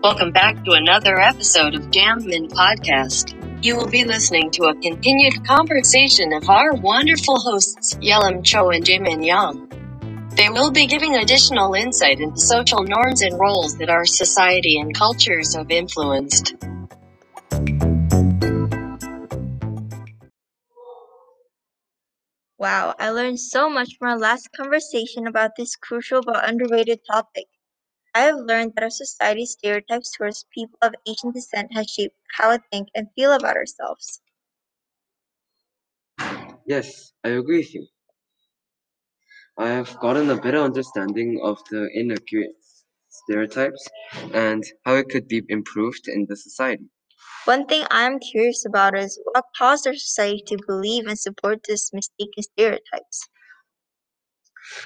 Welcome back to another episode of Jaemmin Podcast. You will be listening to a continued conversation of our wonderful hosts, Yelam Cho and Jimin Yang. They will be giving additional insight into social norms and roles that our society and cultures have influenced. Wow, I learned so much from our last conversation about this crucial but underrated topic. I have learned that our society's stereotypes towards people of Asian descent has shaped how I think and feel about ourselves. Yes, I agree with you. I have gotten a better understanding of the inaccurate stereotypes and how it could be improved in the society. One thing I'm curious about is what caused our society to believe and support these mistaken stereotypes.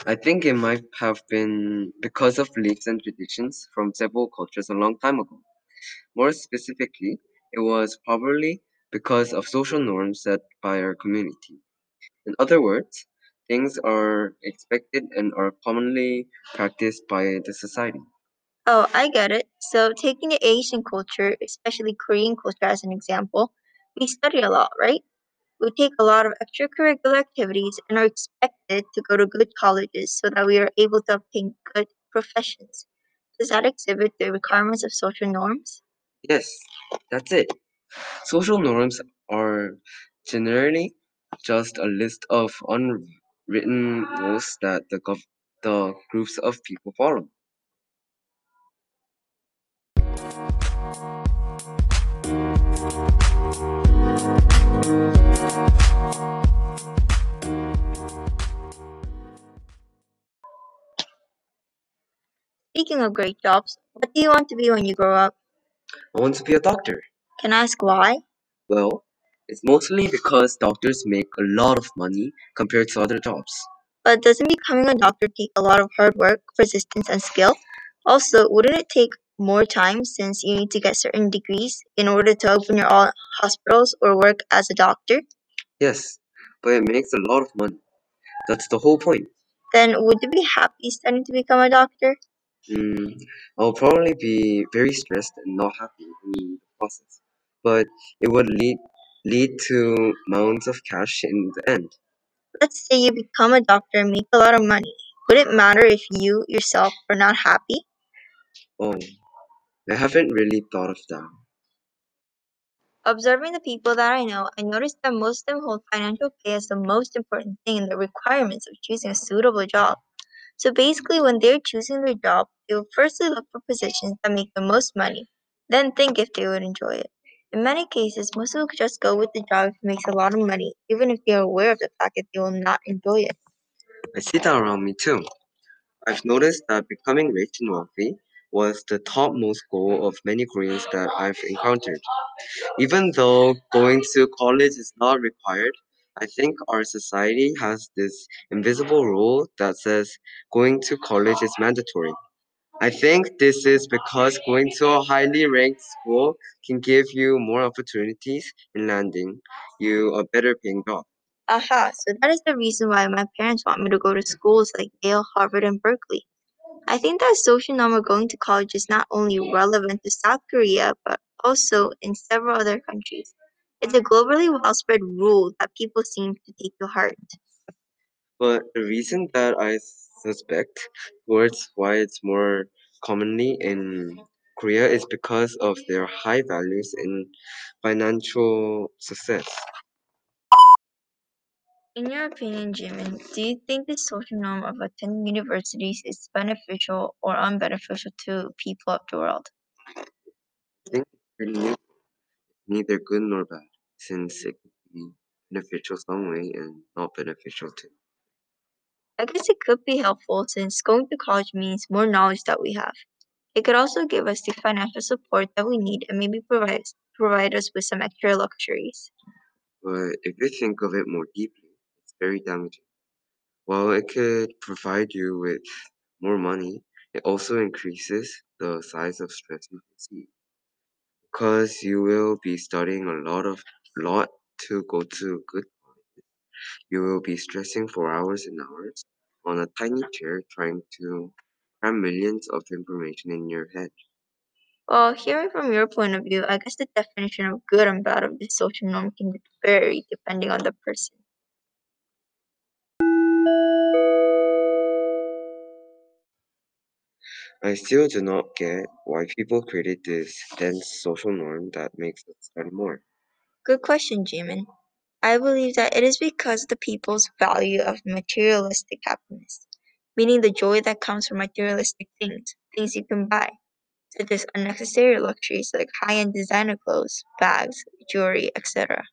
I think it might have been because of beliefs and traditions from several cultures a long time ago. More specifically, it was probably because of social norms set by our community. In other words, things are expected and are commonly practiced by the society. Oh, I get it. So, taking the Asian culture, especially Korean culture as an example, we study a lot, right? We take a lot of extracurricular activities and are expected to go to good colleges so that we are able to obtain good professions. Does that exhibit the requirements of social norms? Yes, that's it. Social norms are generally just a list of unwritten rules that the, gov- the groups of people follow. Speaking of great jobs, what do you want to be when you grow up? I want to be a doctor. Can I ask why? Well, it's mostly because doctors make a lot of money compared to other jobs. But doesn't becoming a doctor take a lot of hard work, persistence, and skill? Also, wouldn't it take more time since you need to get certain degrees in order to open your own hospitals or work as a doctor? Yes, but it makes a lot of money. That's the whole point. Then would you be happy studying to become a doctor? Mm, I'll probably be very stressed and not happy in the process, but it would lead lead to mounds of cash in the end. Let's say you become a doctor and make a lot of money. Would it matter if you yourself are not happy? Oh, I haven't really thought of that. Observing the people that I know, I noticed that most of them hold financial pay as the most important thing in the requirements of choosing a suitable job. So basically, when they're choosing their job, they will firstly look for positions that make the most money, then think if they would enjoy it. In many cases, most people just go with the job if it makes a lot of money, even if they are aware of the fact that they will not enjoy it. I see that around me too. I've noticed that becoming rich and wealthy was the topmost goal of many Koreans that I've encountered. Even though going to college is not required, I think our society has this invisible rule that says going to college is mandatory. I think this is because going to a highly ranked school can give you more opportunities in landing you a better paying job. Aha, so that is the reason why my parents want me to go to schools like Yale, Harvard, and Berkeley. I think that social norm of going to college is not only relevant to South Korea, but also in several other countries. It's a globally well spread rule that people seem to take to heart. But the reason that I suspect towards why it's more commonly in Korea is because of their high values in financial success. In your opinion, Jimin, do you think the social norm of attending universities is beneficial or unbeneficial to people of the world? I think it's pretty neutral, neither good nor bad, since it could be beneficial some way and not beneficial too. I guess it could be helpful since going to college means more knowledge that we have. It could also give us the financial support that we need and maybe provide, provide us with some extra luxuries. But if you think of it more deeply, very damaging. While it could provide you with more money, it also increases the size of stress you receive. Because you will be studying a lot of lot to go to good colleges. You will be stressing for hours and hours on a tiny chair trying to cram millions of information in your head. Well, hearing from your point of view, I guess the definition of good and bad of this social norm can vary depending on the person. I still do not get why people created this dense social norm that makes us study more. Good question, Jimin. I believe that it is because of the people's value of materialistic happiness, meaning the joy that comes from materialistic things, things you can buy, such as unnecessary luxuries like high end designer clothes, bags, jewelry, etc.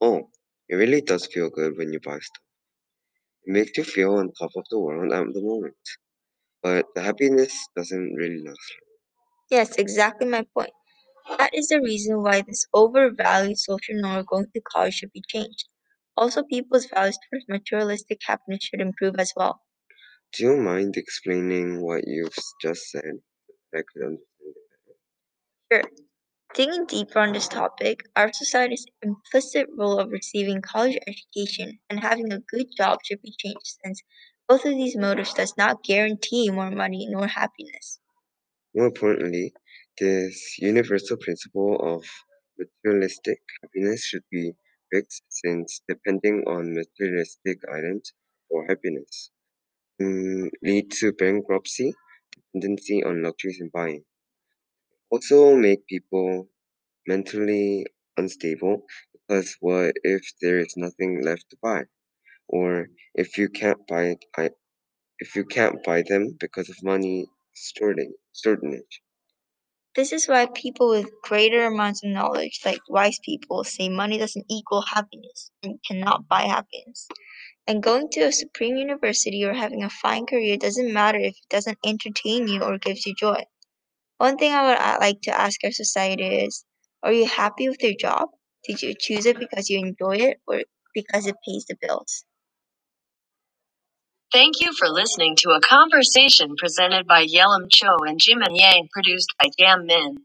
Oh, it really does feel good when you buy stuff. It makes you feel on top of the world at the moment. But the happiness doesn't really last. Yes, exactly my point. That is the reason why this overvalued social norm going to college should be changed. Also, people's values towards materialistic happiness should improve as well. Do you mind explaining what you've just said? I could understand it better. Sure. Digging deeper on this topic, our society's implicit role of receiving college education and having a good job should be changed since both of these motives does not guarantee more money nor happiness. More importantly, this universal principle of materialistic happiness should be fixed since depending on materialistic items for happiness can lead to bankruptcy, dependency on luxuries and buying. Also make people mentally unstable because what if there is nothing left to buy? Or if you can't buy I if you can't buy them because of money shortage. This is why people with greater amounts of knowledge, like wise people, say money doesn't equal happiness and cannot buy happiness. And going to a supreme university or having a fine career doesn't matter if it doesn't entertain you or gives you joy. One thing I would like to ask our society is Are you happy with your job? Did you choose it because you enjoy it or because it pays the bills? Thank you for listening to a conversation presented by Yelam Cho and Jimin Yang, produced by Gam Min.